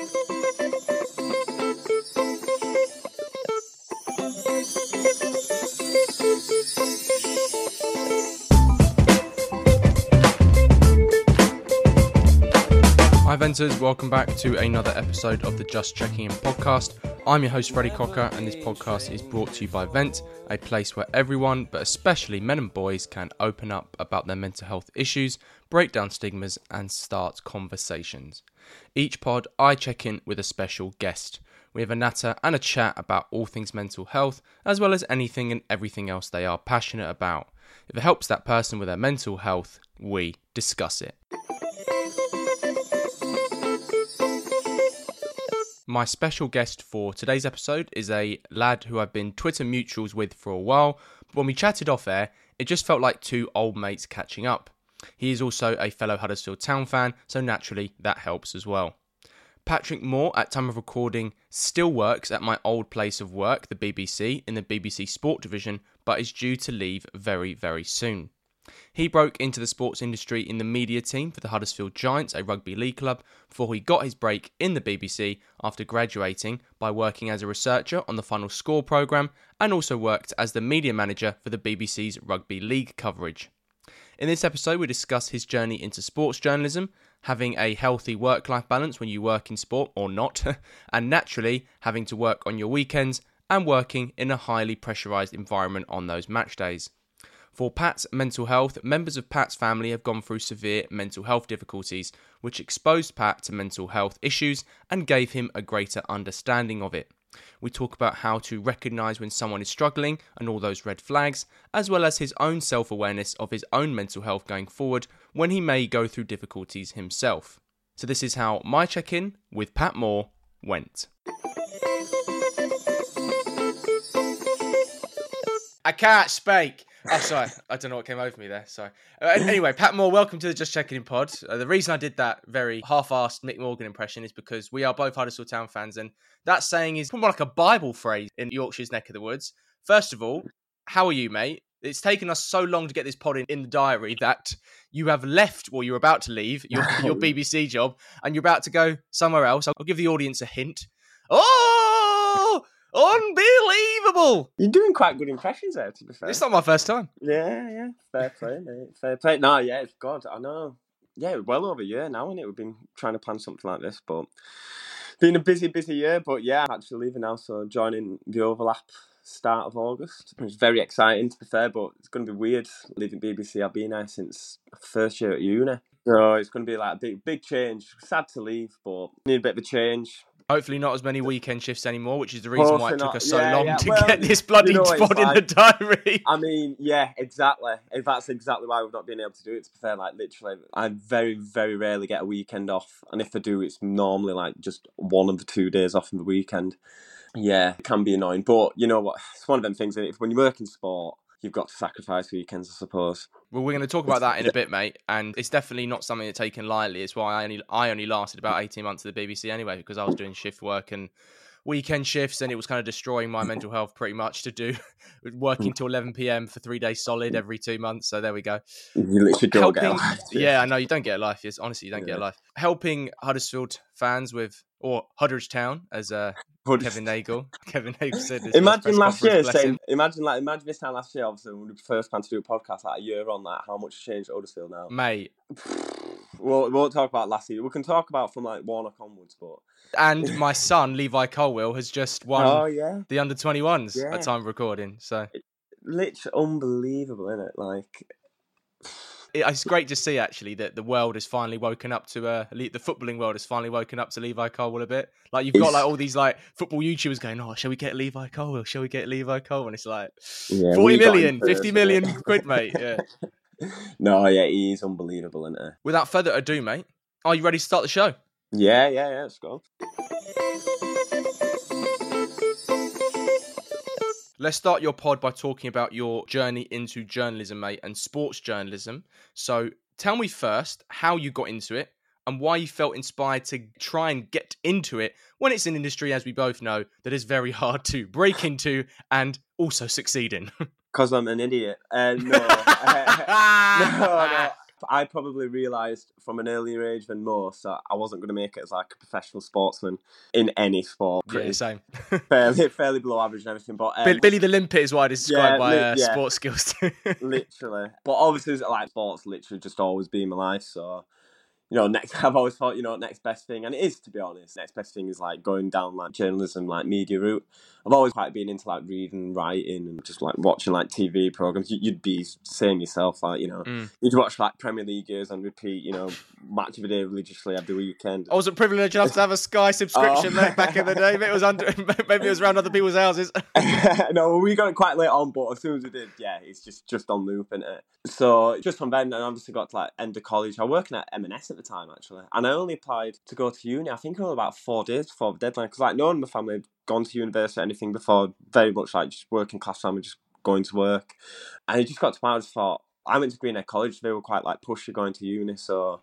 Hi, Venters. Welcome back to another episode of the Just Checking In podcast. I'm your host, Freddie Cocker, and this podcast is brought to you by Vent, a place where everyone, but especially men and boys, can open up about their mental health issues, break down stigmas, and start conversations. Each pod, I check in with a special guest. We have a natter and a chat about all things mental health, as well as anything and everything else they are passionate about. If it helps that person with their mental health, we discuss it. My special guest for today's episode is a lad who I've been Twitter mutuals with for a while. But when we chatted off air, it just felt like two old mates catching up. He is also a fellow Huddersfield Town fan, so naturally that helps as well. Patrick Moore, at time of recording, still works at my old place of work, the BBC, in the BBC Sport division, but is due to leave very, very soon. He broke into the sports industry in the media team for the Huddersfield Giants, a rugby league club, before he got his break in the BBC after graduating by working as a researcher on the Final Score programme and also worked as the media manager for the BBC's rugby league coverage. In this episode, we discuss his journey into sports journalism, having a healthy work life balance when you work in sport or not, and naturally having to work on your weekends and working in a highly pressurised environment on those match days. For Pat's mental health, members of Pat's family have gone through severe mental health difficulties, which exposed Pat to mental health issues and gave him a greater understanding of it. We talk about how to recognise when someone is struggling and all those red flags, as well as his own self awareness of his own mental health going forward when he may go through difficulties himself. So, this is how my check in with Pat Moore went. I can't speak. Oh, sorry. I don't know what came over me there. Sorry. Uh, anyway, Pat Moore, welcome to the Just Checking In pod. Uh, the reason I did that very half-assed Mick Morgan impression is because we are both Huddersfield Town fans, and that saying is more like a Bible phrase in Yorkshire's neck of the woods. First of all, how are you, mate? It's taken us so long to get this pod in, in the diary that you have left, or you're about to leave your, your BBC job, and you're about to go somewhere else. I'll give the audience a hint. Oh! Unbelievable! You're doing quite good impressions there, to be fair. It's not my first time. Yeah, yeah. Fair play, mate. Fair play. No, yeah, it's God. I know. Yeah, well over a year now, and it? We've been trying to plan something like this, but been a busy, busy year. But yeah, I'm actually leaving now, so joining the overlap start of August. It's very exciting, to be fair, but it's going to be weird leaving BBC. I've been there since first year at uni. So it's going to be like a big, big change. Sad to leave, but need a bit of a change. Hopefully, not as many weekend shifts anymore, which is the reason why it took not. us so Yeah, long yeah. to Well, get this bloody you know spot in the diary. I mean, yeah, exactly. If that's exactly why we've not been able to do it, to be fair, like literally, I very, very rarely get a weekend off, and if I do, it's normally like just one of the two days off in the weekend. Yeah, it can be annoying, but you know what? It's one of them things. If when you work in sport, you've got to sacrifice weekends, I suppose. Well, we're going to talk about that in a bit, mate. And it's definitely not something that's taken lightly. It's why I only I only lasted about eighteen months at the BBC anyway, because I was doing shift work and weekend shifts, and it was kind of destroying my mental health pretty much to do working till eleven pm for three days solid every two months. So there we go. You literally don't get a Helping, life. yeah, I know you don't get a life. Yes, honestly, you don't get a life. Helping Huddersfield fans with or Huddersfield Town, as uh, Kevin Nagel. Kevin Nagle said. Imagine last year saying, imagine like imagine this time last year, obviously when we were the first plan to do a podcast like a year on that, how much changed Huddersfield now. mate. We'll, we won't talk about last year. We can talk about from like Warnock onwards, but And my son Levi Colwill has just won oh yeah, the under 21s Yeah. at time of recording. So literally unbelievable, isn't it? Like it's great to see actually that the world has finally woken up to uh, the footballing world has finally woken up to Levi Colwill a bit. Like you've got like all these like football YouTubers going, "Oh, shall we get Levi Colwill? Shall we get Levi Colwill?" And it's like Yeah, 40 we got million, him 50 first, million quid, mate. Yeah. no, yeah, he is unbelievable, isn't he? Without further ado, mate, are you ready to start the show? Yeah, yeah, yeah. Let's go. Let's start your pod by talking about your journey into journalism, mate, and sports journalism. So tell me first how you got into it and why you felt inspired to try and get into it when it's an industry, as we both know, that is very hard to break into and also succeed in. Because I'm an idiot. Uh, no, no, no. I probably realised from an earlier age than most that I wasn't going to make it as like a professional sportsman in any sport. Yeah, Pretty same. fairly, fairly below average and everything. But um, Bill- Billy the Limpet is what I describe Yeah, my li- uh, yeah. sports skills literally. But obviously, like sports, literally just always been my life. So, you know, next I've always thought, you know, next best thing, and it is to be honest. Next best thing is like going down like journalism, like media route. I've always quite been into like reading, writing, and just like watching like TV programs. You- You'd be saying yourself, like you know, Mm. you'd watch like Premier League years and repeat, you know, match of the day religiously every weekend. I wasn't privileged enough to have a Sky subscription Oh. back in the day. Maybe it was under, maybe it was around other people's houses. no, we got it quite late on, but as soon as we did, yeah, it's just just on loop, is it? So just from then, and obviously got to like end of college. I working at M&S at the time actually, and I only applied to go to uni. I think only about four days before the deadline, because like no one in my family had gone to university or anything before. Very much like just working class family, just going to work, and it just got to my. I just thought I went to Greenhead College. They were quite like pushy going to uni, so.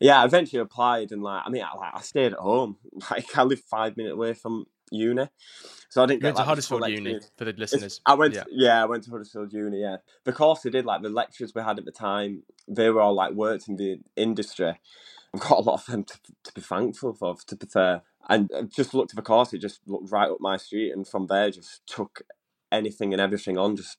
Yeah, I eventually applied and like I mean, I, like I stayed at home. Like I lived five minutes away from uni, so I didn't You get to like, full Huddersfield Uni for the It's- listeners. I went, Yeah. yeah. I went to Huddersfield Uni. Yeah, the course they did, like the lectures we had at the time, they were all like worked in the industry. I've got a lot of them to, to be thankful for, to be fair. And I just looked at the course; it just looked right up my street, and from there, just took anything and everything on. Just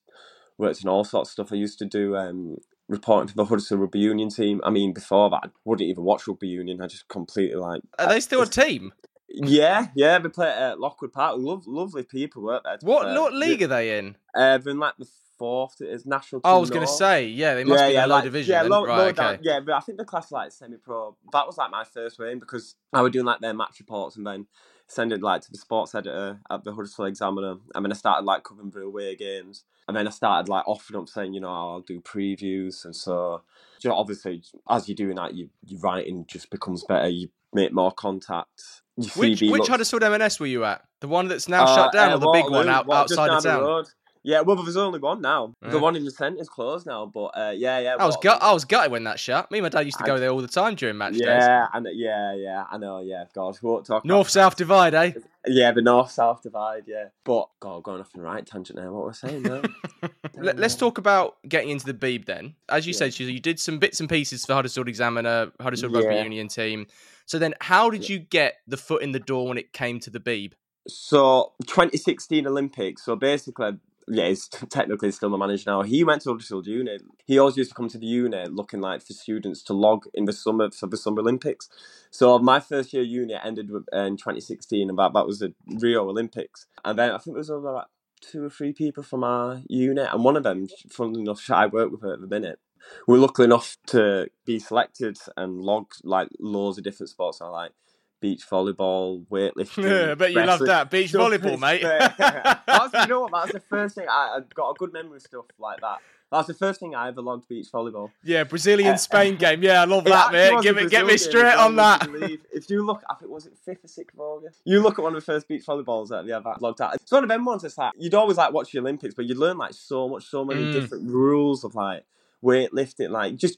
worked in all sorts of stuff. I used to do um, reporting for the Huddersfield Rugby Union team. I mean, before that, I wouldn't even watch rugby union. I just completely like Are they still a team? Yeah, yeah. They play at Lockwood Park. Lov lovely people work there. to be What what league are they in? Uh, they're in like the fourth. It is national. Oh, I was going to say, yeah, they must yeah, be yeah, in a low like, division. Yeah, low, right, low okay. down, yeah, but I think the class like semi-pro. That was like my first win because I would doing like their match reports and then send it like to the sports editor at the Huddersfield Examiner, and then I started like covering the away games, and then I started like offering up saying, you know, I'll do previews, and so you know, obviously as you're doing that, you your writing just becomes better. You make more contact. Which which looks- Huddersfield M&S were you at? The one that's now uh, shut down, uh, or the big one out, outside of the town? Yeah, well, there's only one now. Yeah. The one in the centre is closed now, but uh, yeah, yeah. I was gut. I was gutted when that shut. Me and my dad used to I- go there all the time during match days. Yeah, and yeah, yeah, I know. Yeah, God, we won't talk. North South divide, eh? Yeah, the north south divide. Yeah, but God, going off on the right tangent now. What we're saying now? Let, us talk about getting into the Beeb then. As you Yeah. said, you you did some bits and pieces for Huddersfield Examiner, Huddersfield Rugby Union team. So then, how did you get the foot in the door when it came to the Beeb? So 2016 Olympics. So basically, yeah, he's technically still my manager now. He went to Huddersfield Uni. He always used to come to the uni looking like for students to log in the summer for the Summer Olympics. So my first year uni ended uh, in 2016, and that, that was the Rio Olympics. And then I think there was over like two or three people from our unit, and one of them, funnily enough, I work with her at the minute. We're lucky enough to be selected and log like loads of different sports. So like beach volleyball, weightlifting. I bet you love that beach Stuff volleyball, mate. That's, you know what? That's the first thing I, I got a good memory of stuff like that. That's the first thing I ever logged beach volleyball. yeah, Brazilian Uh, Spain game. Yeah, I love that, mate. Give it, get me straight on that. would you believe? If you look, I think was it fifth or sixth of August. You look at one of the first beach volleyballs that we ever logged out. It's one of them ones. It's like you'd always like watch the Olympics, but you'd learn like so much, so many Mm. different rules of like weightlifting, like just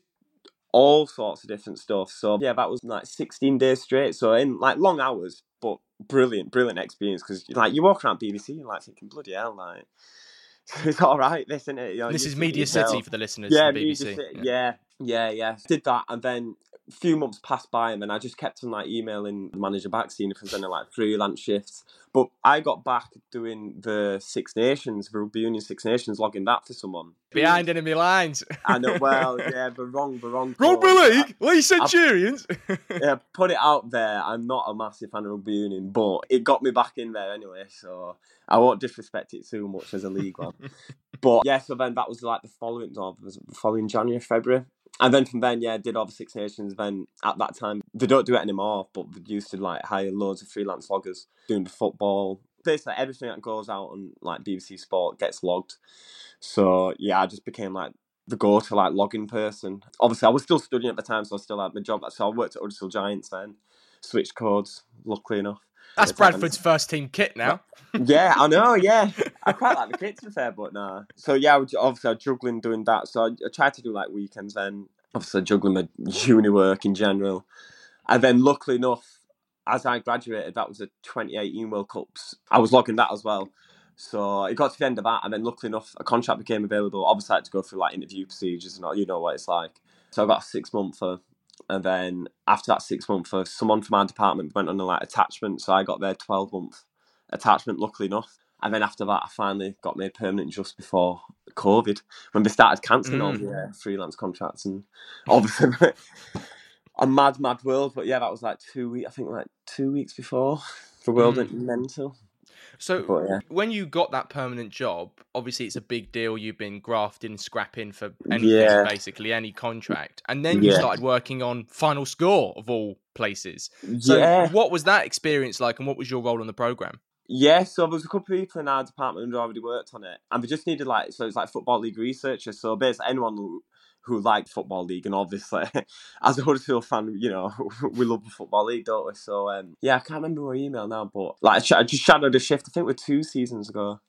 all sorts of different stuff. So yeah, that was like 16 days straight. So in like long hours, but brilliant, brilliant experience because like you walk around BBC and like thinking bloody hell, like it's all right. This isn't it. You know, This is Media City for the listeners. yeah, from Media BBC. City. Yeah. yeah, yeah, Did that, and then few months passed by, and then I just kept on like emailing the manager back, seeing if there's any like freelance shifts. But I got back doing the Six Nations, the Rugby Union Six Nations, logging that for someone Behind enemy lines. I know. Well, yeah, the wrong, the wrong. Rugby. League? We Centurions? yeah, put it out there. I'm not a massive fan of rugby union, but it got me back in there anyway. So I won't disrespect it too much as a league one. but yeah, so then that was like the following, oh, no, the following January, February. And then from then, yeah, did all the Six Nations. Then at that time, they don't do it anymore, but they used to like hire loads of freelance loggers doing the football. Basically, everything that goes out on like BBC Sport gets logged. So yeah, I just became like the go-to like logging person. Obviously, I was still studying at the time, so I still had my job. So I worked at Huddersfield Giants then, switched codes. Luckily enough. That's. Bradford's first team kit now. yeah, I know. Yeah, I quite like the kit to be fair, but nah. So yeah, I was- obviously I was juggling doing that. So I, I tried to do like weekends then. Obviously juggling my uni work in general, and then luckily enough, as I graduated, that was the 2018 World Cups. I was logging that as well. So it got to the end of that, and then luckily enough, a contract became available. Obviously, I had to go through like interview procedures and all. You know what it's like. So I got a six monther. Uh, And then after that six monther, someone from our department went on a like attachment. So I got their 12 month attachment, luckily enough. And then after that, I finally got made permanent just before COVID when they started cancelling all Mm. the uh, freelance contracts. And obviously, a mad, mad world. But yeah, that was like two weeks, I think like two weeks before. The world went mental. So But yeah. when you got that permanent job, obviously it's a big deal. You've been grafting, scrapping for anything, Yeah. basically any contract, and then you Yeah. started working on Final Score of all places. So what was that experience like, and what was your role on the program? Yeah, so there was a couple of people in our department who already worked on it, and we just needed like so it's like football league researchers. So basically, anyone who, liked football league, and obviously, as a Huddersfield fan, you know we love the football league, don't we? So um, yeah, I can't remember my email now, but like I just shadowed a shift. I think we're two seasons ago.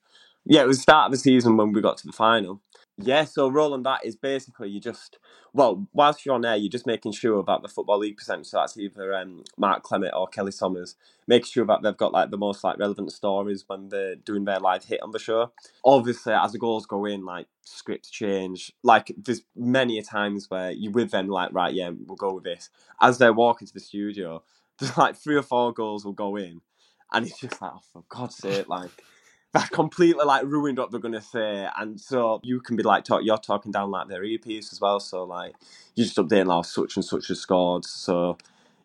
Yeah, it was the start of the season when we got to the final. Yeah, so role on that is basically you just well, whilst you're on air, you're just making sure about the football league presenter. So that's either um, Mark Clemmit or Kelly Somers, making sure that they've got like the most like relevant stories when they're doing their live hit on the show. Obviously, as the goals go in, like scripts change. Like there's many a times where you with them like right, yeah, we'll go with this. As they're walking to the studio, there's like three or four goals will go in, and it's just like, oh, for God's sake, like that completely like ruined what they're gonna say, and so you can be like talk, you're talking down like their earpiece as well. So like you just updating like such and such has scored, so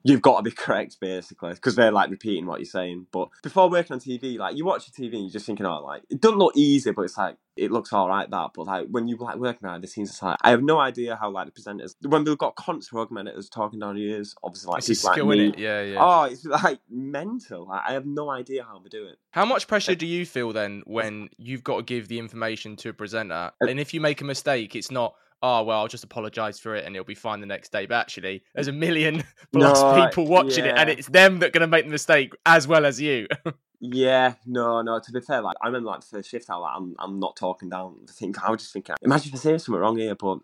you've got to be correct basically because they're like repeating what you're saying. But before working on TV, like you watch your TV and you're just thinking, oh, like it doesn't look easy, but it's like it looks all right that. But like when you like working behind the scenes, it's like I have no idea how like the presenters when they've got constant augmenters talking down your ears, obviously like It's people skill like me. it, yeah, yeah. Oh, it's like mental. Like, I have no idea how they do it. How much pressure do you feel then when you've got to give the information to a presenter, Uh, and if you make a mistake, it's not. Oh well, I'll just apologise for it and it'll be fine the next day. But actually, there's a million plus No, people watching it, and it's them that are going to make the mistake as well as you. Yeah, no, no. To be fair, like I remember like the first shift, I like I'm, I'm not talking down. I think I was just thinking, imagine if I say something wrong here, but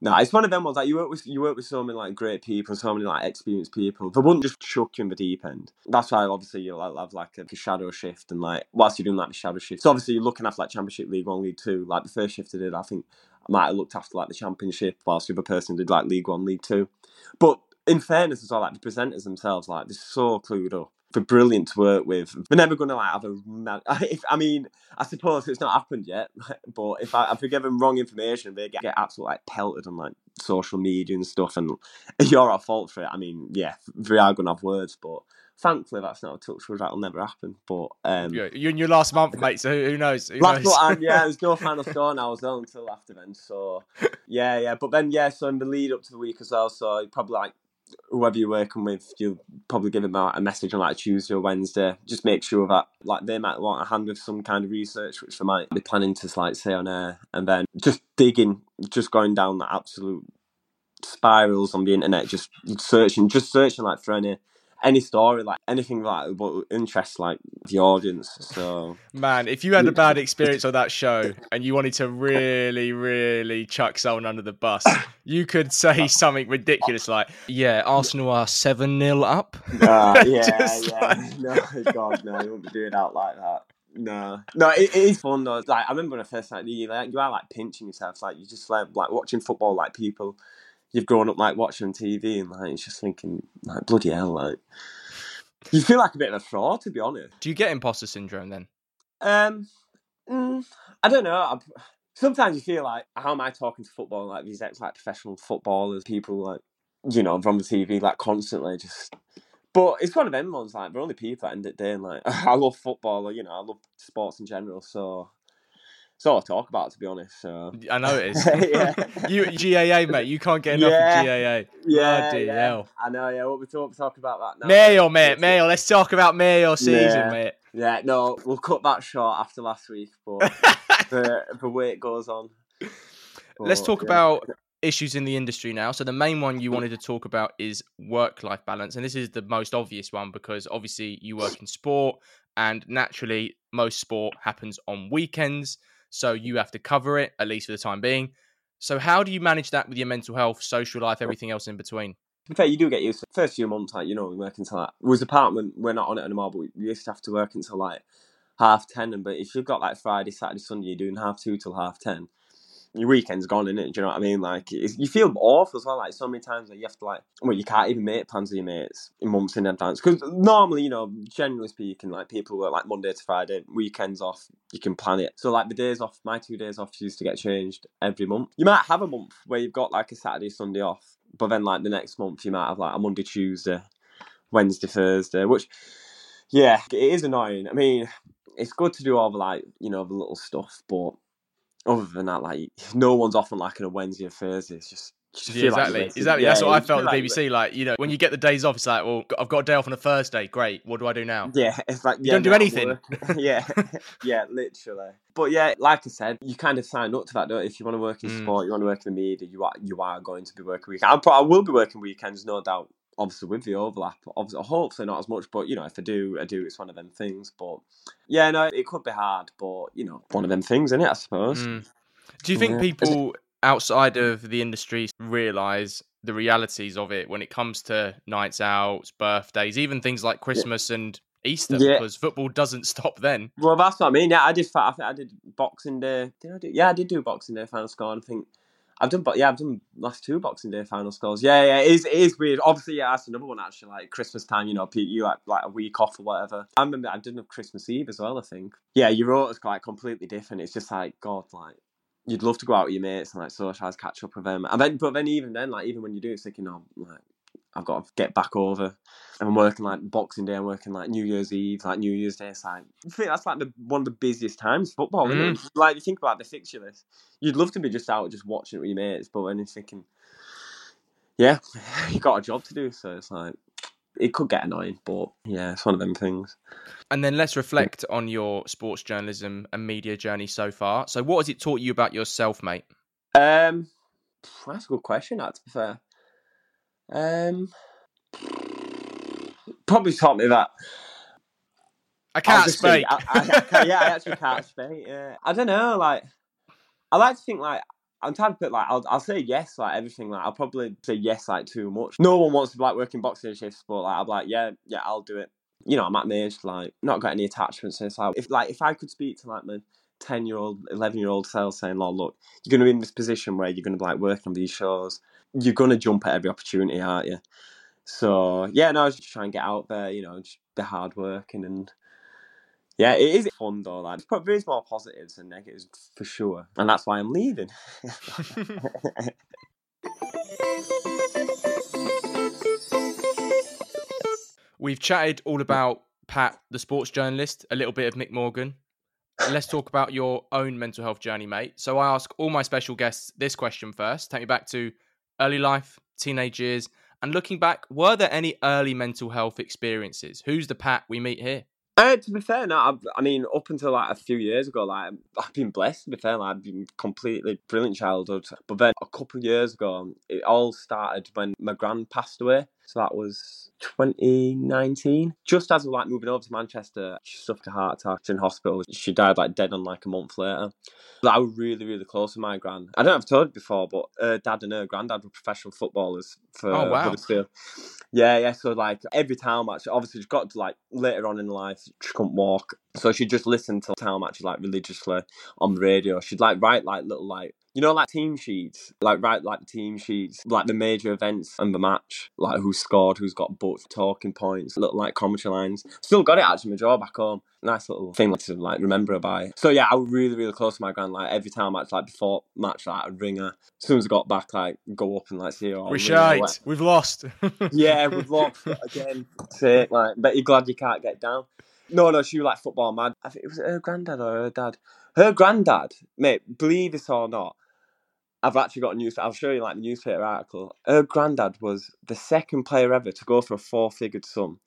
no, it's one of them ones like you work with you work with so many like great people, so many like experienced people. They wouldn't just chuck you in the deep end. That's why obviously you'll like, have like a, shadow shift and like whilst you're doing like the shadow shift. So obviously you're looking after like Championship League One, League Two. Like the first shift I did, I think I might have looked after like the Championship, whilst the other person did like League One, League Two. But in fairness as well, like the presenters themselves, like they're so clued up. They're brilliant to work with. They're never going to like have a. If, I mean, I suppose it's not happened yet, but if I if we give them wrong information, they get, get absolutely like pelted on like social media and stuff, and you're at fault for it. I mean, yeah, they are to have words, but thankfully that's not a touch wood. That'll never happen. But um, Yeah, You're in your last month, mate. So who, knows? Who Last knows? and yeah, there's no final score now as well until after then. So yeah, yeah. But then yeah, so in the lead up to the week as well, so probably like whoever you're working with, you'll probably give them a message on like Tuesday or Wednesday. Just make sure that like they might want a hand with some kind of research, which they might be planning to like say on air, and then just digging, just going down the absolute spirals on the internet, just searching, just searching like for any any story, like anything like what interests like the audience. So Man, if you had a bad experience on that show and you wanted to really, really chuck someone under the bus, you could say something ridiculous like, "Yeah, Arsenal are seven 0 up." Uh, yeah, yeah. like- No, God, no, you won't be doing out like that. No, no, it, it is fun though. Like I remember when I first started, you like you are like pinching yourself, like you just like like watching football, like people you've grown up like watching TV, and like it's just thinking like bloody hell, like you feel like a bit of a fraud to be honest. Do you get imposter syndrome then? Um, mm, I don't know. I, sometimes you feel like, how am I talking to football like these ex like professional footballers, people like you know from the TV like constantly just. But it's one of them ones like we're only people at the end of the day, and like I love football, or, you know, I love sports in general, so it's all I talk about to be honest. So I know it is. yeah, you GAA, mate. You can't get enough Yeah. of GAA. yeah, Bloody yeah. hell. I know. Yeah, what we talk talk about that now. Mayo, mate. Mayo. Let's talk about Mayo season, Yeah. mate. Yeah, no, we'll cut that short after last week, but the the way it goes on. Let's talk yeah. about issues in the industry now. So the main one you wanted to talk about is work-life balance, and this is the most obvious one because obviously you work in sport, and naturally most sport happens on weekends, so you have to cover it at least for the time being. So how do you manage that with your mental health, social life, everything else in between? To be fair, you do get used to it. First few months, like, you know, we work until like, was apartment, we're not on it anymore, but we we used to have to work until like half ten. And but if you've got like Friday, Saturday, Sunday, you're doing half two till half ten. Your weekend's gone, in it. Do you know what I mean? Like, you feel awful as well. Like, so many times that you have to, like, well, you can't even make plans with your mates in months in advance. Because normally, you know, generally speaking, like, people work like Monday to Friday, weekends off, you can plan it. So, like, the days off, my two days off used to get changed every month. You might have a month where you've got, like, a Saturday, Sunday off, but then, like, the next month, you might have, like, a Monday, Tuesday, Wednesday, Thursday, which, yeah, it is annoying. I mean, it's good to do all the, like, you know, the little stuff, but other than that, like no one's off on like on a Wednesday or Thursday. It's just yeah, exactly, like exactly. Yeah, That's what I felt at the BBC. Like, like, you know, when you get the days off, it's like, well, I've got a day off on a Thursday. Great. What do I do now? Yeah, it's like you don't do anything. yeah, yeah, literally. But yeah, like I said, you kind of sign up to that. Don't you? If you want to work in mm. sport, you want to work in the media, you are you are going to be working weekends. I will be working weekends, no doubt obviously with the overlap, obviously hopefully not as much, but you know, if I do, I do. It's one of them things. But yeah, no, it could be hard, but you know, one of them things, isn't it? I suppose. Mm. Do you think yeah. people outside of the industry realize the realities of it when it comes to nights out, birthdays, even things like Christmas yeah. and Easter? Yeah. Because football doesn't stop then. Well, that's what I mean. Yeah, I did. I think I did Boxing Day. Did I do? Yeah, I did do Boxing Day final score. I think I've done, but yeah, I've done last two Boxing Day final scores. Yeah, yeah, it is, it is weird. Obviously, yeah, that's another one actually. Like Christmas time, you know, you like like a week off or whatever. I remember I did a Christmas Eve as well. I think. Yeah, your rota's quite completely different. It's just like God, like you'd love to go out with your mates and like socialize, catch up with them. And then, but then even then, like even when you do, it's thinking, oh, like I've got to get back over. And I'm working like Boxing Day, I'm working like New Year's Eve, like New Year's Day. It's like I think that's like the one of the busiest times football. Mm. Like you think about the fixture list, you'd love to be just out just watching it with your mates, but when you're thinking, yeah, you got a job to do, so it's like it could get annoying, but yeah, it's one of them things. And then let's reflect on your sports journalism and media journey so far. So, what has it taught you about yourself, mate? Um, that's a good question. That to be fair, um, probably taught me that. I can't speak. I, I, I, yeah, I actually can't speak. Yeah, I don't know. Like, I like to think like I'm trying to put like I'll, I'll say yes like everything like I'll probably say yes like too much. No one wants to be like working boxing shifts, but like I'll be like yeah yeah I'll do it. You know I'm at my age like not got any attachments. So it's like if like if I could speak to like my ten year old, eleven year old self saying, "Oh look, you're going to be in this position where you're going to be like working on these shows. You're going to jump at every opportunity, aren't you?" So yeah, no, I was just trying to get out there. You know, just be hard working and yeah, it is fun though. Like, there's more positives than negatives for sure, and that's why I'm leaving. We've chatted all about Pat, the sports journalist, a little bit of Mick Morgan. Let's talk about your own mental health journey, mate. So I ask all my special guests this question first. Take me back to early life, teenage years, and looking back, were there any early mental health experiences? Who's the Pat we meet here? Uh, to be fair, no, I've, i mean, up until like a few years ago, like I've been blessed. To be fair, like, I've been completely brilliant childhood. But then a couple of years ago, it all started when my grand passed away. So that was 2019. Just as we were like moving over to Manchester, she suffered a heart attack in hospital. She died like dead on like a month later. But I was really, really close with my grand. I don't know if I've told you before, but her dad and her granddad were professional footballers for oh, wow. Huddersfield. Yeah, yeah. So like every town match, obviously she got to like later on in life, she couldn't walk. So she'd just listened to town matches like religiously on the radio. She'd like write like little like you know, like team sheets, like write like the team sheets, like the major events and the match, like who scored, who's got booked, talking points, little like commentary lines. Still got it actually, my jaw back home. Nice little thing like, to like remember by. So yeah, I was really, really close to my grand. Like every time match, like before match, like I'd ring her. As soon as I got back, like go up and like see her. We're shite. We've lost. yeah, we've lost again. Sick. Like, bet you're glad you can't get down. No, no, she was like football mad. I think it was her granddad or her dad. Her granddad, mate, believe this or not, I've actually got a news. I'll show you like the newspaper article. Her granddad was the second player ever to go for a four-figured sum.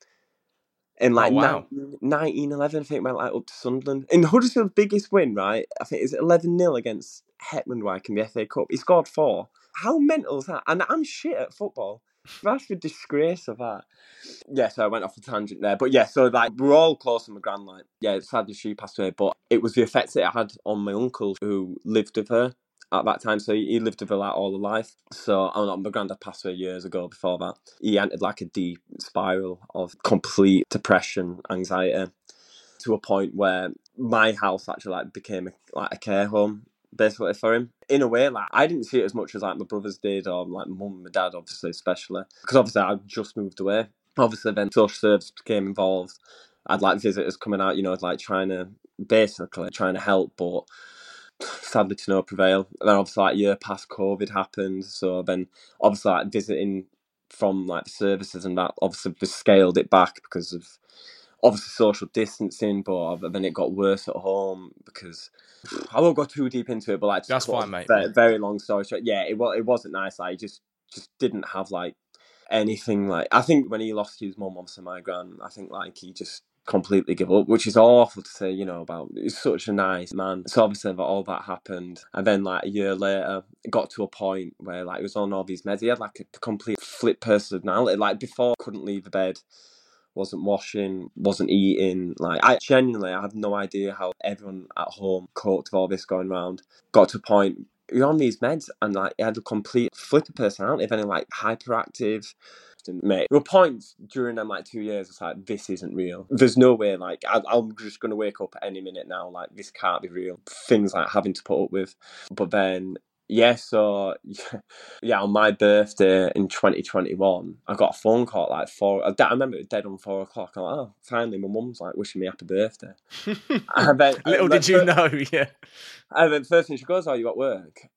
In oh, like oh, wow. 1911, I think went like up to Sunderland. In Huddersfield's biggest win, right? I think it's 11 0 against Hetland in the FA Cup. He scored four. How mental is that? And I'm shit at football. That's the disgrace of that. Yeah, so I went off a tangent there. But yeah, so like we're all close to my grand like yeah, sadly she passed away, but it was the effects that it had on my uncle who lived with her at that time. So he lived with her like all the life. So oh, my granddad passed away years ago. Before that, he entered like a deep spiral of complete depression, anxiety, to a point where my house actually like became a, like a care home basically for him. In a way, like I didn't see it as much as like my brothers did, or like my mum and my dad, obviously, especially because obviously I just moved away. Obviously, then social service became involved. I'd like visitors coming out, you know, like trying to basically trying to help, but sadly to no prevail. And then obviously like year past COVID happened, so then obviously like visiting from like the services and that obviously just scaled it back because of obviously social distancing, but then it got worse at home because I won't go too deep into it, but like that's fine, mate. Very, very long story short, yeah, it was it wasn't nice. Like just just didn't have like anything like. I think when he lost his mum, obviously my grand, I think like he just completely give up, which is awful to say, you know, about he's such a nice man. So obviously that all that happened. And then like a year later, it got to a point where like he was on all these meds. He had like a complete flip personality. Like before couldn't leave the bed, wasn't washing, wasn't eating. Like I genuinely I have no idea how everyone at home coped with all this going around. Got to a point you're on these meds and like he had a complete flip personality, if like hyperactive, and mate, there were points during them like two years. It's like this isn't real. There's no way. Like I, I'm just gonna wake up any minute now. Like this can't be real. Things like having to put up with. But then yeah, so yeah, on my birthday in 2021, I got a phone call like four. I remember it was dead on four o'clock. I'm like, oh, finally, my mum's like wishing me happy birthday. and then, Little did you know, yeah. And then first thing she goes, "Oh, you got work?"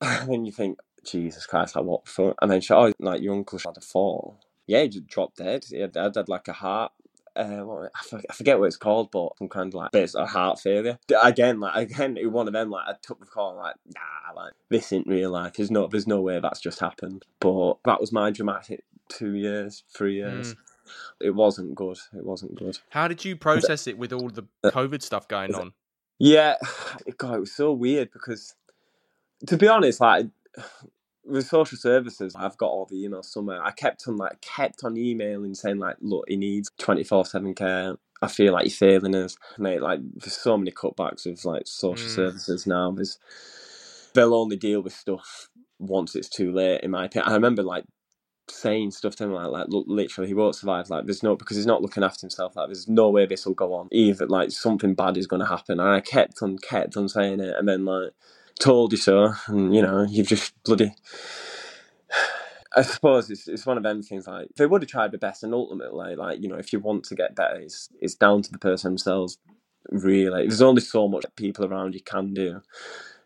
and then you think, Jesus Christ, like what for? And then she, oh, like your uncle had a fall. Yeah, he just dropped dead. He had, had like a heart. Uh, I forget what it's called, but some kind of like bits of heart failure. Again, like again, it one of them. Like I took the call, like nah, like this isn't real life. There's no, there's no way that's just happened. But that was my dramatic two years, three years. Mm. It wasn't good. It wasn't good. How did you process it with all the uh, COVID stuff going on? Yeah, God, it was so weird because, to be honest, like with social services, I've got all the emails somewhere. I kept on like kept on emailing saying like, look, he needs twenty four seven care. I feel like you're failing us, mate. Like there's so many cutbacks of like social mm. services now. There's they'll only deal with stuff once it's too late. In my opinion, I remember like saying stuff to him like, like look, literally, he won't survive. Like, there's no because he's not looking after himself. Like, there's no way this will go on. Either like something bad is going to happen. And I kept on, kept on saying it, and then like told you so, and you know, you've just bloody. I suppose it's, it's one of them things like they would have tried the best, and ultimately, like you know, if you want to get better, it's it's down to the person themselves. Really, there's only so much people around you can do,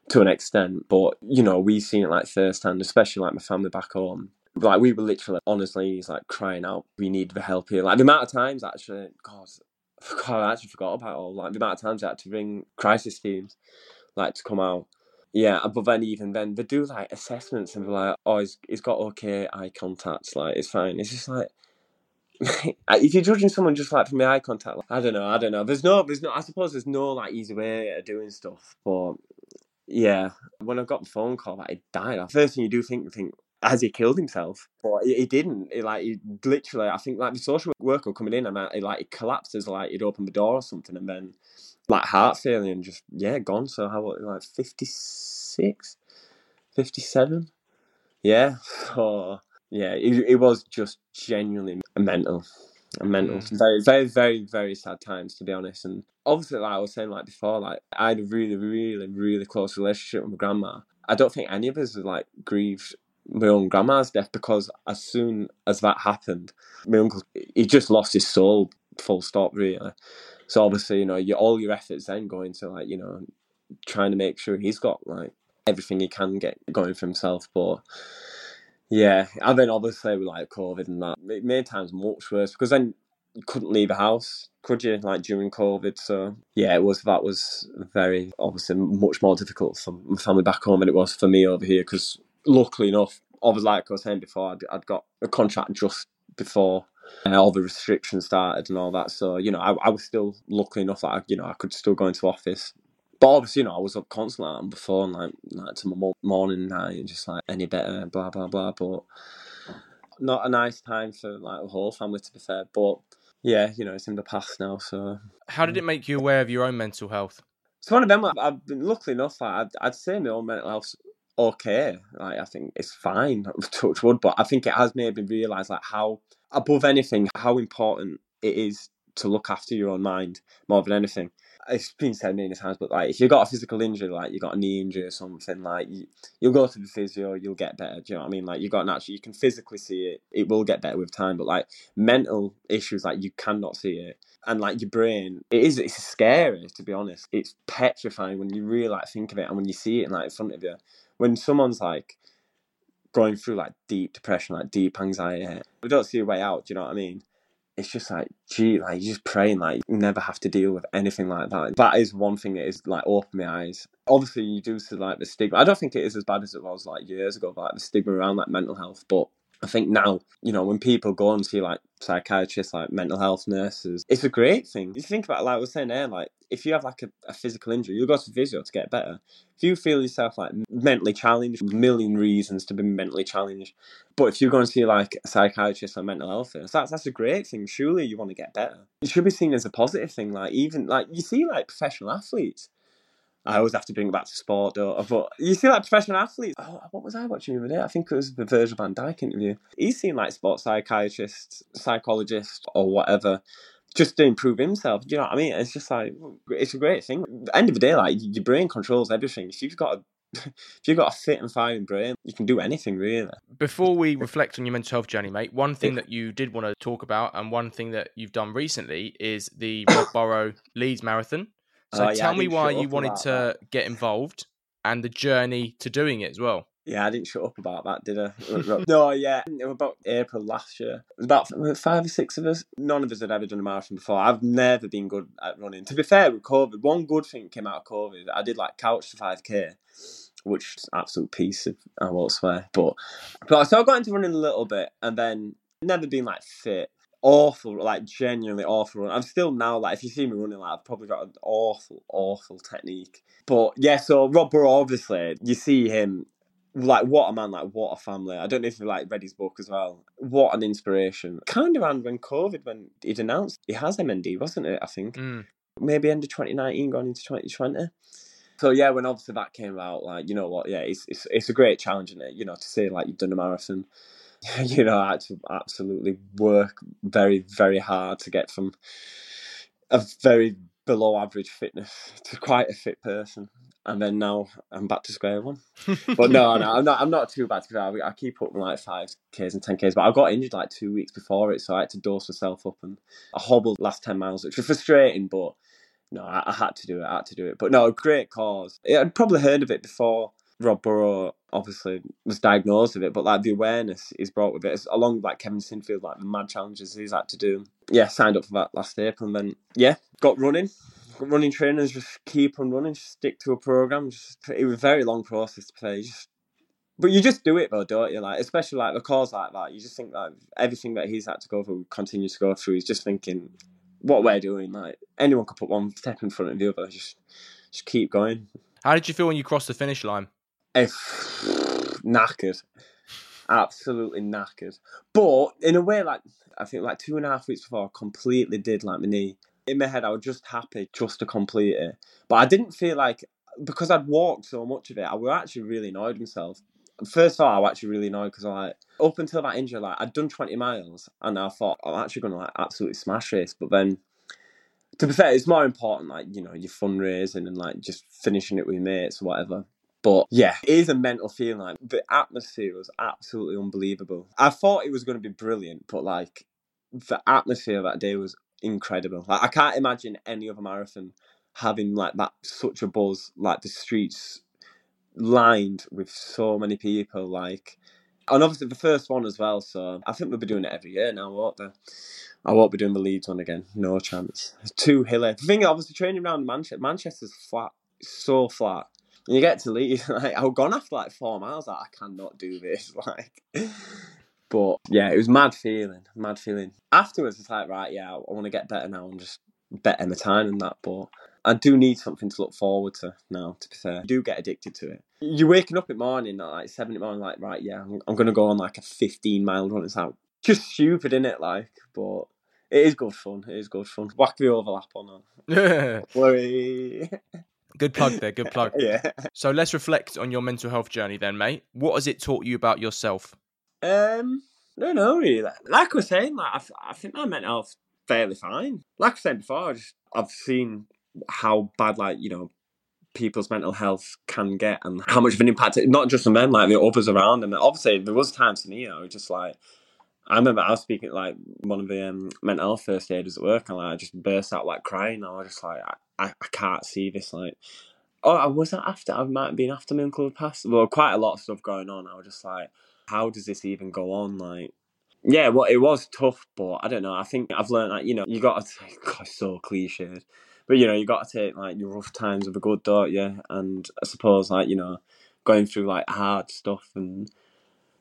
to an extent. But you know, we've seen it like firsthand, especially like my family back home. Like we were literally, honestly, he's like crying out, "We need the help here!" Like the amount of times, actually, God, God, I actually forgot about all. Like the amount of times I had to ring crisis teams, like to come out yeah, but then even then they do like assessments and they're like, oh, he's, he's got okay eye contact, like it's fine. It's just like if you're judging someone just like from the eye contact, like, I don't know, I don't know. There's no, there's no. I suppose there's no like easy way of doing stuff, but yeah, when I got the phone call that he died, the first thing you do think, think, has he killed himself? But he, he didn't. He, like he literally, I think like the social worker coming in and he, like he collapsed as like he'd opened the door or something, and then like heart failure and just yeah gone. So how like 56, 57? Yeah. So yeah, it, it was just genuinely mental. Mental, mm. very, very, very, very sad times to be honest. And obviously, like I was saying, like before, like I had a really, really, really close relationship with my grandma. I don't think any of us have like grieved my own grandma's death because as soon as that happened, my uncle he just lost his soul, full stop, really. So obviously, you know, you, all your efforts then go into like, you know, trying to make sure he's got like everything he can get going for himself. But yeah, and then obviously with like COVID and that, it made times much worse because then you couldn't leave a house, could you? Like during COVID, so yeah, it was that was very obviously much more difficult for my family back home than it was for me over here. Because luckily enough, obviously like I was saying before, I'd, I'd got a contract just before and all the restrictions started and all that. So you know, I, I was still lucky enough that I, you know I could still go into office. But obviously, you know, I was up constantly on the phone, like, like to my morning night, and just like any better, blah blah blah. But not a nice time for like the whole family, to be fair. But yeah, you know, it's in the past now. So how did it make you aware of your own mental health? It's one of them. I've been lucky enough. I'd, I'd say my own mental health okay. Like I think it's fine, touch wood. But I think it has made me realise like how above anything how important it is to look after your own mind more than anything. It's been said many times, but like if you've got a physical injury, like you got a knee injury or something, like you, you'll go to the physio, you'll get better. Do you know what I mean? Like you got naturally, you can physically see it. It will get better with time, but like mental issues, like you cannot see it, and like your brain, it is it's scary to be honest. It's petrifying when you really like think of it, and when you see it like in front of you. When someone's like going through like deep depression, like deep anxiety, we don't see a way out. Do you know what I mean? it's just like, gee, like you just praying like you never have to deal with anything like that. That is one thing that is like opened my eyes. Obviously, you do see like the stigma. I don't think it is as bad as it was like years ago, like the stigma around like mental health. But I think now, you know, when people go and see like psychiatrists, like mental health nurses, it's a great thing. You think about like I was saying there, like if you have like a, a physical injury, you go to physio to get better. If you feel yourself like mentally challenged, million reasons to be mentally challenged. But if you're going to see like a psychiatrist or mental health nurse, that's that's a great thing. Surely you want to get better. It should be seen as a positive thing. Like even like you see like professional athletes I always have to bring it back to sport, though. But you see, like professional athletes. Oh, what was I watching the other day? I think it was the Virgil van Dijk interview. He's seen like sports psychiatrists, psychologists, or whatever, just to improve himself. Do you know what I mean? It's just like it's a great thing. At the end of the day, like your brain controls everything. If you've got a if you've got a fit and firing brain, you can do anything really. Before we reflect on your mental health journey, mate, one thing that you did want to talk about and one thing that you've done recently is the Rob Burrow Leeds Marathon. So uh, yeah, tell me why you wanted to that. get involved and the journey to doing it as well. Yeah, I didn't shut up about that, did I? no, yeah. It was about April last year. It was about five or six of us. None of us had ever done a marathon before. I've never been good at running. To be fair, with COVID, one good thing came out of COVID. I did like couch to 5K, which is absolute piece of, I won't swear. But, but so I got into running a little bit and then never been like fit awful, like genuinely awful run. I'm still now like if you see me running, like I've probably got an awful, awful technique. But yeah, so Rob Burrow, obviously, you see him like what a man, like what a family. I don't know if you like read his book as well. What an inspiration. Kind of around when COVID, when he'd announced he has MND, wasn't it? I think mm. maybe end of 2019, going into 2020. So yeah, when obviously that came out, like you know what, yeah, it's it's, it's a great challenge, is it? You know, to say like you've done a marathon you know, I had to absolutely work very, very hard to get from a very below average fitness to quite a fit person. And then now I'm back to square one. but no, no, I'm not. I'm not too bad. I, I keep up like five k's and ten k's. But I got injured like two weeks before it, so I had to dose myself up and I hobbled last ten miles, which was frustrating. But no, I, I had to do it. I had to do it. But no, great cause. I'd probably heard of it before Rob Burrow obviously was diagnosed with it, but like the awareness is brought with it, it's along like Kevin Sinfield, like the mad challenges he's had to do. Yeah, signed up for that last April, and then yeah, got running. Got running trainers just keep on running, just stick to a program. Just it was a very long process to play. Just, but you just do it though, don't you? Like especially like the cause like that, you just think that everything that he's had to go through, continue to go through. He's just thinking, what we're doing, like anyone could put one step in front of the other. Just, just keep going. How did you feel when you crossed the finish line? if knackered, absolutely knackered. But in a way, like I think, like two and a half weeks before, I completely did like my knee. In my head, I was just happy just to complete it, but I didn't feel like because I'd walked so much of it. I was actually really annoyed myself. First of all, I was actually really annoyed because I like up until that injury, like I'd done twenty miles, and I thought I'm actually going to like absolutely smash this. But then, to be fair, it's more important like you know your fundraising and like just finishing it with mates or whatever. But yeah, it is a mental feeling. Like the atmosphere was absolutely unbelievable. I thought it was going to be brilliant, but like the atmosphere that day was incredible. Like I can't imagine any other marathon having like that such a buzz. Like the streets lined with so many people. Like and obviously the first one as well. So I think we'll be doing it every year now, won't they? I won't be doing the Leeds one again. No chance. It's too hilly. The thing, obviously, training around Manchester, Manchester's flat, so flat you get to leave, like I was gone after like four miles. Like, I cannot do this. Like, but yeah, it was mad feeling, mad feeling. Afterwards, it's like right, yeah, I want to get better now and just better my time and that. But I do need something to look forward to now. To be fair, I do get addicted to it. You're waking up in the morning at like seven in the morning, like right, yeah, I'm, I'm gonna go on like a 15 mile run. It's like just stupid, in it? Like, but it is good fun. It is good fun. Whack the overlap on that. Worry. Good plug there. Good plug. yeah. So let's reflect on your mental health journey then, mate. What has it taught you about yourself? Um, no, no, really. Like, I was saying, like I, I think my mental health fairly fine. Like I said before, I just, I've seen how bad, like you know, people's mental health can get and how much of an impact it, not just on them, like the others around them. obviously, there was times to me, you know, just like I remember I was speaking like one of the um, mental health first aiders at work, and like, I just burst out like crying. And I was just like, I, I can't see this. Like, oh, I was that after? I might have been after my uncle had passed. Well, quite a lot of stuff going on. I was just like, how does this even go on? Like, yeah, well, it was tough, but I don't know. I think I've learned that you know you got to. take God, so cliched, but you know you got to take like your rough times with a good, don't you? And I suppose like you know going through like hard stuff and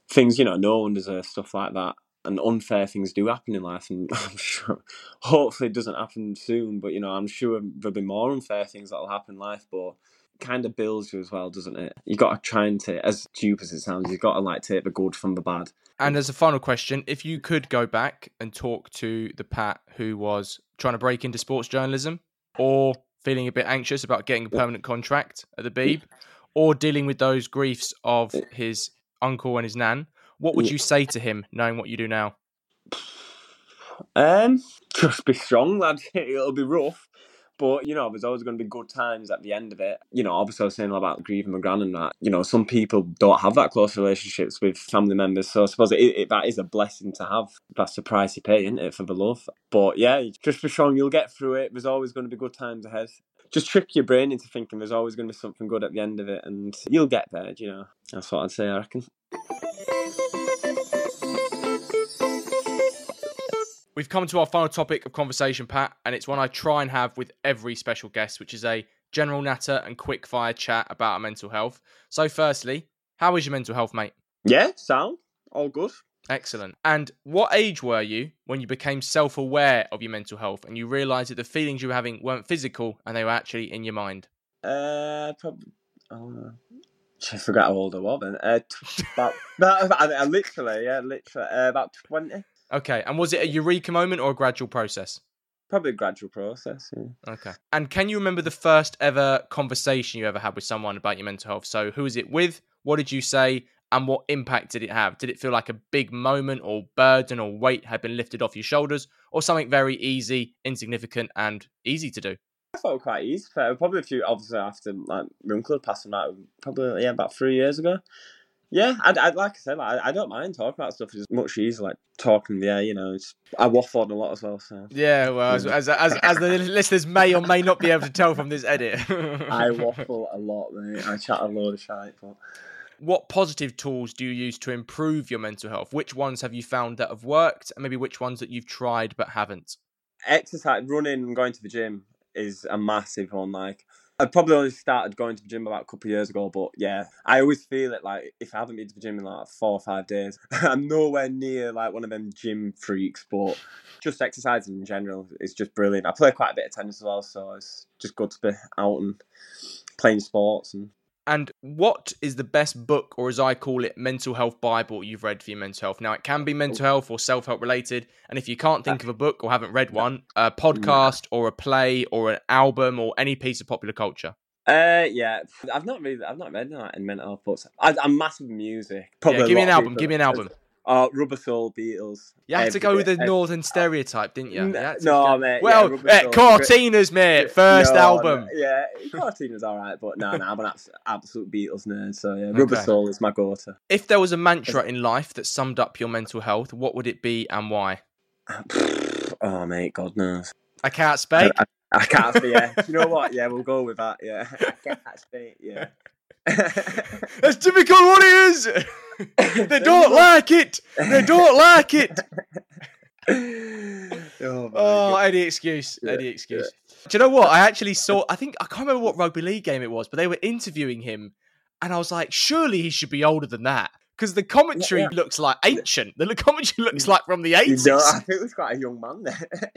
things you know no one deserves stuff like that and unfair things do happen in life, and I'm sure, hopefully, it doesn't happen soon. But you know, I'm sure there'll be more unfair things that'll happen in life. But kind of builds you as well, doesn't it? You got to try and take, as stupid as it sounds, you've got to like take the good from the bad. And as a final question, if you could go back and talk to the Pat who was trying to break into sports journalism, or feeling a bit anxious about getting a permanent contract at the Beeb, or dealing with those griefs of his uncle and his nan, what would you say to him, knowing what you do now? Um, just be strong, lad. It'll be rough, but you know, there's always going to be good times at the end of it. You know, obviously, I was saying about grieving my gran and that. You know, some people don't have that close relationships with family members, so I suppose it, it, that is a blessing to have. That's the price you pay, isn't it, for the love? But yeah, just be strong. You'll get through it. There's always going to be good times ahead. Just trick your brain into thinking there's always going to be something good at the end of it, and you'll get there. You know, that's what I'd say. I reckon. We've come to our final topic of conversation, Pat, and it's one I try and have with every special guest, which is a general natter and quick fire chat about our mental health. So, firstly, how is your mental health, mate? Yeah, sound. All good. Excellent. And what age were you when you became self aware of your mental health and you realised that the feelings you were having weren't physical and they were actually in your mind? Uh, probably. Oh, I forgot how old I was then. Uh, t- about, about, literally, yeah, literally, uh, about 20. Okay, and was it a eureka moment or a gradual process? Probably a gradual process. Yeah. Okay. And can you remember the first ever conversation you ever had with someone about your mental health? So, who was it with? What did you say? And what impact did it have? Did it feel like a big moment or burden or weight had been lifted off your shoulders or something very easy, insignificant, and easy to do? I felt quite easy. Probably a few, obviously, after like my uncle passed on that, probably, yeah, about three years ago. Yeah, I, I like I said, like, I, don't mind talking about stuff. It's much easier, like talking. Yeah, you know, it's, I waffle on a lot as well. So yeah, well, as, as as, as the listeners may or may not be able to tell from this edit, I waffle a lot, mate. I chat a load of shit. But what positive tools do you use to improve your mental health? Which ones have you found that have worked, and maybe which ones that you've tried but haven't? Exercise, running, and going to the gym is a massive one. Like I probably only started going to the gym about a couple of years ago, but yeah, I always feel it like if I haven't been to the gym in like four or five days, I'm nowhere near like one of them gym freaks. But just exercising in general is just brilliant. I play quite a bit of tennis as well, so it's just good to be out and playing sports and and what is the best book, or as I call it, mental health Bible you've read for your mental health? Now, it can be mental health or self help related. And if you can't think of a book or haven't read one, a podcast or a play or an album or any piece of popular culture. Uh, yeah, I've not really, I've not read that in mental health books. I, am massive music. Probably yeah, give me an album. Give me an album. Uh, Rubber Soul, Beatles. You had to go with the northern stereotype, didn't you? you no, go... mate. Well, yeah, uh, Courteeners, mate. First no, album. No, yeah, Courteeners all right, but no, no, I'm an absolute Beatles nerd. So yeah, Rubber okay. Soul is my go-to. If there was a mantra in life that summed up your mental health, what would it be and why? oh, mate, God knows. I can't speak. I, I, I can't speak. Yeah, you know what? Yeah, we'll go with that. Yeah, I can't speak. Yeah. That's typical what it is. they don't like it. They don't like it. oh, oh any excuse. Yeah, any excuse. Yeah. Do you know what? I actually saw. I think I can't remember what rugby league game it was, but they were interviewing him, and I was like, surely he should be older than that because the commentary yeah, looks like ancient. The commentary looks like from the eighties. No, I think it was quite a young man there.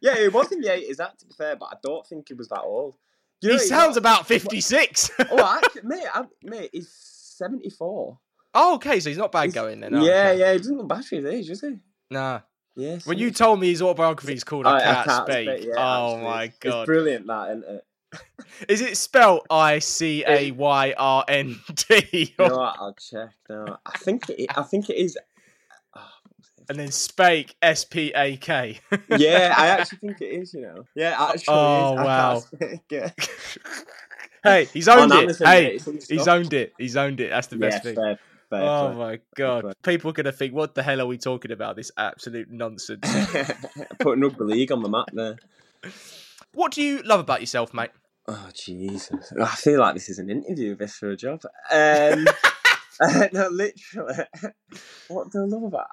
yeah, it was in the eighties. That to be fair, but I don't think he was that old. You know, he sounds about fifty six. oh, actually, mate, I, mate, he's seventy four. Oh, okay, so he's not bad he's, going then. Oh, yeah, okay. yeah, he doesn't look bad for his age, is he? Nah. Yes. When you told me his autobiography is called I, oh, Can't, I can't Speak, speak yeah, oh actually. my god, it's brilliant that, isn't it? is it spelled I C A Y R N T? No, I'll check. No, I think it. I think it is. Oh, and then Spake S P A K. yeah, I actually think it is. You know. Yeah, actually. Oh, is. Wow. yeah. hey, he's owned On it. Amazon, hey, yeah, he's owned it. He's owned it. That's the Yeah, best thing. fair, fair Oh play. my god! play. People are gonna think, what the hell are we talking about? This absolute nonsense. Putting rugby league on the map there. what do you love about yourself, mate? Oh Jesus! I feel like this is an interview. This for a job. Um, no, literally. What do I love about?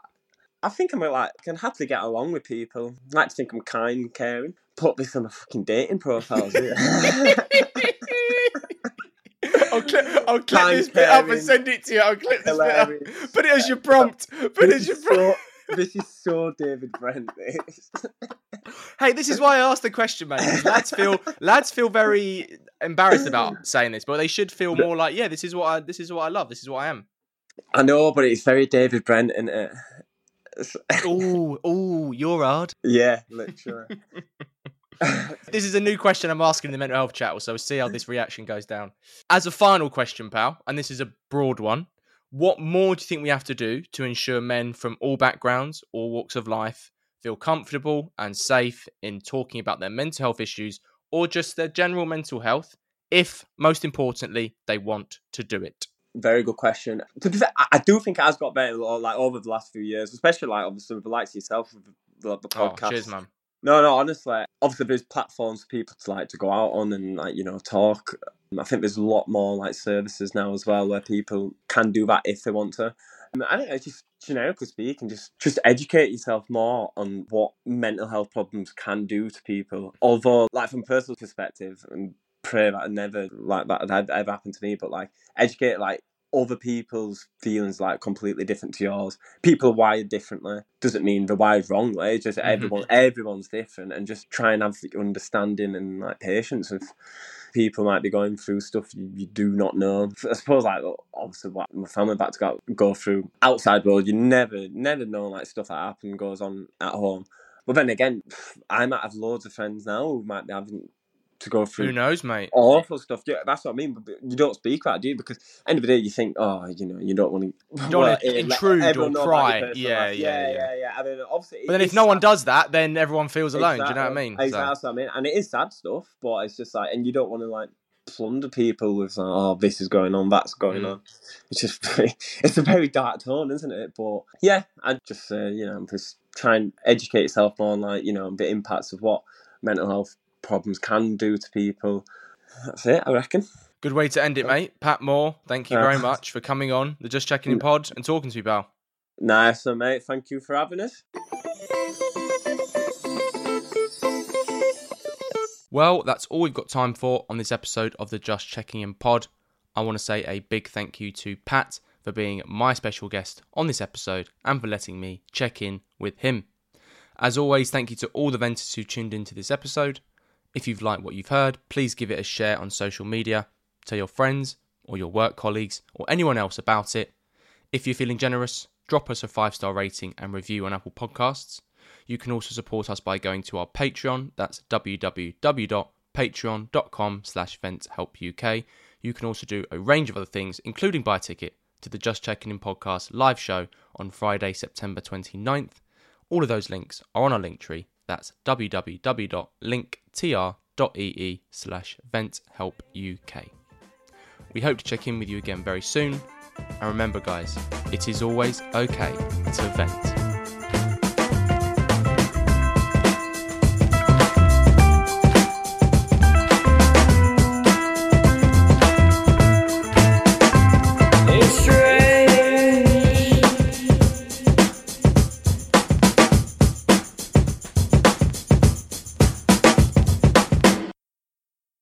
I think I'm like can happily get along with people. I like to think I'm kind, caring. Put this on a fucking dating profile. I'll clip, I'll clip this bit up and send it to you. I'll clip this bit up. Put it as your prompt. Put it as your prompt. so, this is so David Brent. This. Hey, this is why I asked the question, mate. 'cause Lads feel lads feel very embarrassed about saying this, but they should feel more like, yeah, this is what I this is what I love. This is what I am. I know, but it's very David Brent, isn't it? Ooh, ooh, you're hard. yeah, literally. This is a new question I'm asking in the mental health chat, so we'll see how this reaction goes down. As a final question, pal, and this is a broad one, what more do you think we have to do to ensure men from all backgrounds, all walks of life, feel comfortable and safe in talking about their mental health issues or just their general mental health, if most importantly, they want to do it? Very good question. Fair, I do think it has got better like over the last few years, especially like obviously with the likes of yourself with the, the Oh, podcast. cheers, man. No, no, honestly, obviously there's platforms for people to like to go out on and like you know talk. I think there's a lot more like services now as well where people can do that if they want to. I don't know, just generically speaking, just just educate yourself more on what mental health problems can do to people. Although, like from personal perspective, and pray that I never like that had ever happened to me, but like educate like other people's feelings like completely different to yours. People are wired differently. Doesn't mean they're wired wrongly. It's just Mhm. everyone everyone's different and just try and have the understanding and like patience with people might be going through stuff you, you do not know. I suppose like obviously what my family about to go, go through outside world, you never never know like stuff that happens goes on at home. But then again, I might have loads of friends now who might be having to go through Who knows, mate? awful stuff. Yeah, that's what I mean. But you don't speak about it, do you? Because end of the day, you think, oh, you know, you don't want to. don't wanna intrude or pry. Yeah, yeah, yeah, yeah. yeah, yeah. I mean, obviously, But then if no one does that, then everyone feels alone. Do you know what I mean? Exactly, So- I mean. And it is sad stuff, but it's just like, and you don't want to like plunder people with, like, oh, this is going on, that's going Mm. on. It's just, very, it's a very dark tone, isn't it? But yeah, I'd just say, you know, just try and educate yourself more on like, you know, the impacts of what mental health problems can do to people. That's it, I reckon. Good way to end it, mate. Pat Moore, thank you Uh, very much for coming on the Just Checking In pod and talking to you, pal. Nice, one, mate. Thank you for having us. Well, that's all we've got time for on this episode of the Just Checking In pod. I want to say a big thank you to Pat for being my special guest on this episode and for letting me check in with him. As always, thank you to all the venters who tuned into this episode. If you've liked what you've heard, please give it a share on social media. Tell your friends or your work colleagues or anyone else about it. If you're feeling generous, drop us a five star rating and review on Apple Podcasts. You can also support us by going to our Patreon. That's www.patreon.com slash venthelpuk. You can also do a range of other things, including buy a ticket to the Just Checking In podcast live show on Friday, September 29th. All of those links are on our link tree. That's www.linktr.ee slash venthelpuk. We hope to check in with you again very soon. And remember, guys, it is always okay to vent.